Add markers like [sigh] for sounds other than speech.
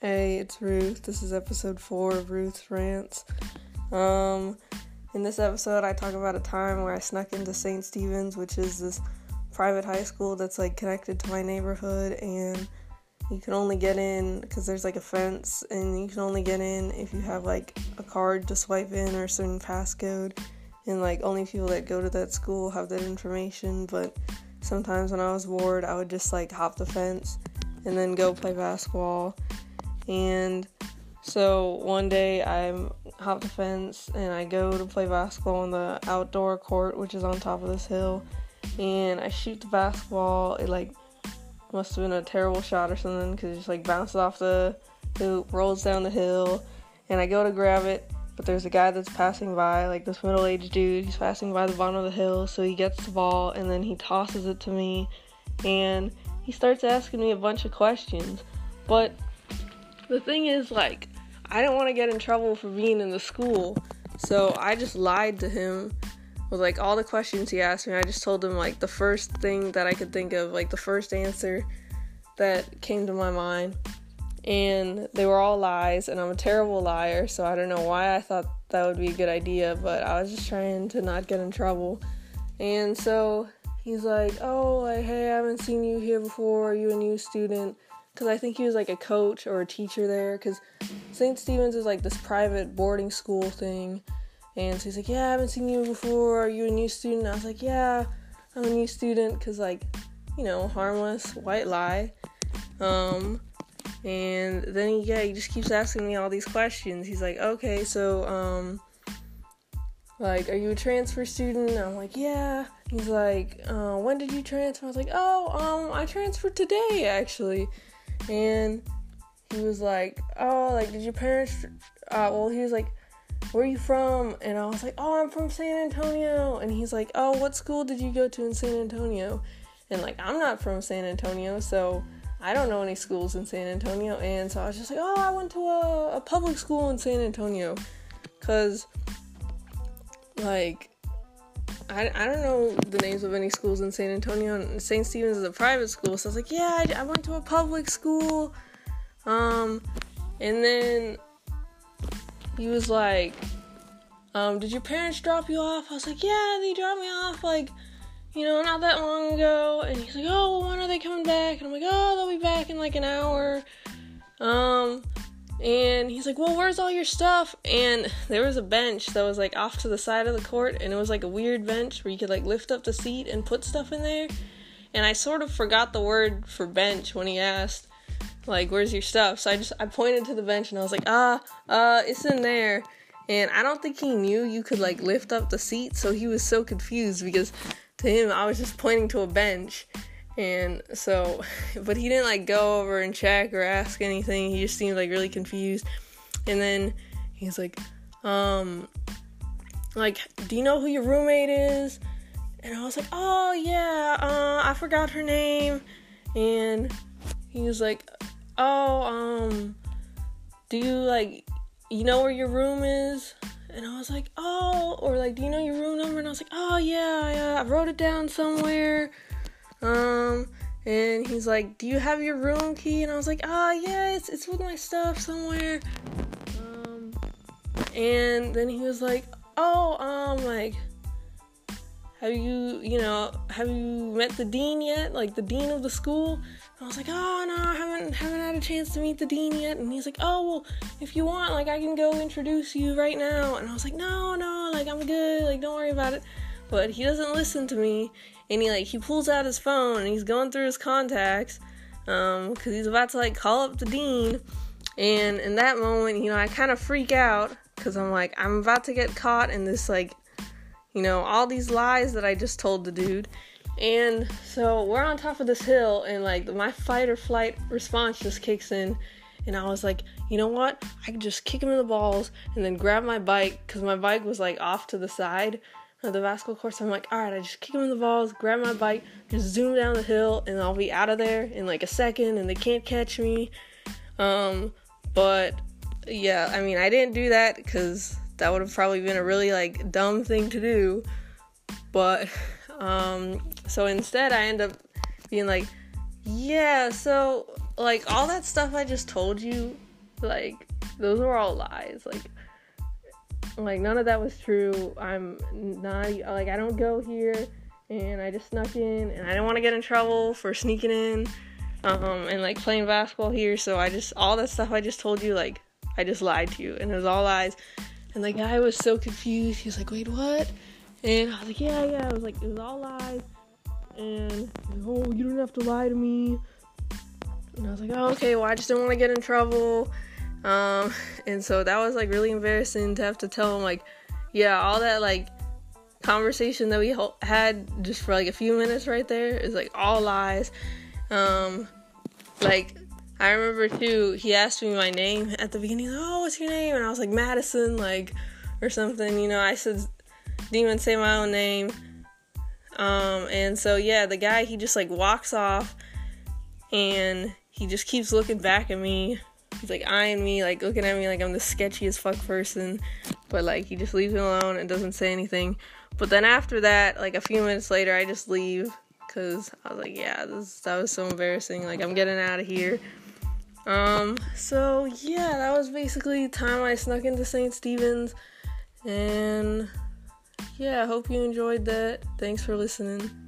Hey, it's Ruth. This is episode four of Ruth's Rants. Um, in this episode, I talk about a time where I snuck into St. Stephen's, which is this private high school that's like connected to my neighborhood, and you can only get in because there's like a fence, and you can only get in if you have like a card to swipe in or a certain passcode, and like only people that go to that school have that information. But sometimes when I was bored, I would just like hop the fence and then go play basketball and so one day I hop the fence and I go to play basketball on the outdoor court, which is on top of this hill. And I shoot the basketball. It like must have been a terrible shot or something because it just like bounces off the hoop, rolls down the hill, and I go to grab it. But there's a guy that's passing by, like this middle aged dude. He's passing by the bottom of the hill, so he gets the ball and then he tosses it to me. And he starts asking me a bunch of questions. But the thing is, like, I didn't want to get in trouble for being in the school, so I just lied to him with like all the questions he asked me. I just told him like the first thing that I could think of, like the first answer that came to my mind. And they were all lies, and I'm a terrible liar, so I don't know why I thought that would be a good idea, but I was just trying to not get in trouble. And so he's like, Oh, like, hey, I haven't seen you here before. Are you a new student? Because I think he was like a coach or a teacher there. Because St. Stephen's is like this private boarding school thing. And so he's like, Yeah, I haven't seen you before. Are you a new student? I was like, Yeah, I'm a new student. Because, like, you know, harmless, white lie. Um, and then he, yeah, he just keeps asking me all these questions. He's like, Okay, so, um, like, are you a transfer student? I'm like, yeah. He's like, uh, when did you transfer? I was like, oh, um, I transferred today, actually and he was like, "Oh, like, did your parents?" Uh, well, he was like, "Where are you from?" And I was like, "Oh, I'm from San Antonio." And he's like, "Oh, what school did you go to in San Antonio?" And like, I'm not from San Antonio, so I don't know any schools in San Antonio. And so I was just like, "Oh, I went to a, a public school in San Antonio," cause like I, I don't know the names of any schools in San Antonio. And St. Stephen's is a private school, so I was like, yeah, I, I went to a public school. Um, and then he was like, um, did your parents drop you off? I was like, yeah, they dropped me off like, you know, not that long ago. And he's like, oh, well, when are they coming back? And I'm like, oh, they'll be back in like an hour. Um, and he's like, Well, where's all your stuff? And there was a bench that was like off to the side of the court, and it was like a weird bench where you could like lift up the seat and put stuff in there. And I sort of forgot the word for bench when he asked, like, where's your stuff? So I just I pointed to the bench and I was like, ah, uh, it's in there. And I don't think he knew you could like lift up the seat, so he was so confused because to him I was just pointing to a bench and so, [laughs] but he didn't like go over and check or ask anything. He just seemed like really confused. And then he's like, um, like, do you know who your roommate is? And I was like, oh yeah, uh, I forgot her name. And he was like, oh, um, do you like, you know where your room is? And I was like, oh, or like, do you know your room number? And I was like, oh yeah, yeah, I wrote it down somewhere. Um, and he's like, "Do you have your room key?" And I was like, "Ah, oh, it's it's with my stuff somewhere." Um, and then he was like, "Oh, um, like." Have you, you know, have you met the dean yet? Like the dean of the school? And I was like, oh no, I haven't haven't had a chance to meet the dean yet. And he's like, oh well, if you want, like I can go introduce you right now. And I was like, no, no, like I'm good, like don't worry about it. But he doesn't listen to me and he like he pulls out his phone and he's going through his contacts um because he's about to like call up the dean and in that moment you know i kind of freak out because i'm like i'm about to get caught in this like you know all these lies that i just told the dude and so we're on top of this hill and like my fight or flight response just kicks in and i was like you know what? I could just kick him in the balls and then grab my bike because my bike was like off to the side of the basketball court. So I'm like, all right, I just kick him in the balls, grab my bike, just zoom down the hill, and I'll be out of there in like a second, and they can't catch me. Um, but yeah, I mean, I didn't do that because that would have probably been a really like dumb thing to do. But um, so instead, I end up being like, yeah, so like all that stuff I just told you like those were all lies. Like like none of that was true. I'm not like I don't go here and I just snuck in and I didn't want to get in trouble for sneaking in um and like playing basketball here. So I just all that stuff I just told you like I just lied to you and it was all lies. And the guy was so confused. He was like wait what? And I was like yeah yeah. I was like it was all lies. And oh you don't have to lie to me. And I was like oh okay. Well I just didn't want to get in trouble um and so that was like really embarrassing to have to tell him like yeah all that like conversation that we had just for like a few minutes right there is like all lies. Um, like I remember too, he asked me my name at the beginning. Oh, what's your name? And I was like Madison, like or something. You know, I said didn't even say my own name. Um, and so yeah, the guy he just like walks off, and he just keeps looking back at me. He's like eyeing me, like looking at me like I'm the sketchiest fuck person. But like he just leaves me alone and doesn't say anything. But then after that, like a few minutes later, I just leave because I was like, yeah, this that was so embarrassing. Like I'm getting out of here. Um, so yeah, that was basically the time I snuck into St. Stephen's, and yeah, I hope you enjoyed that. Thanks for listening.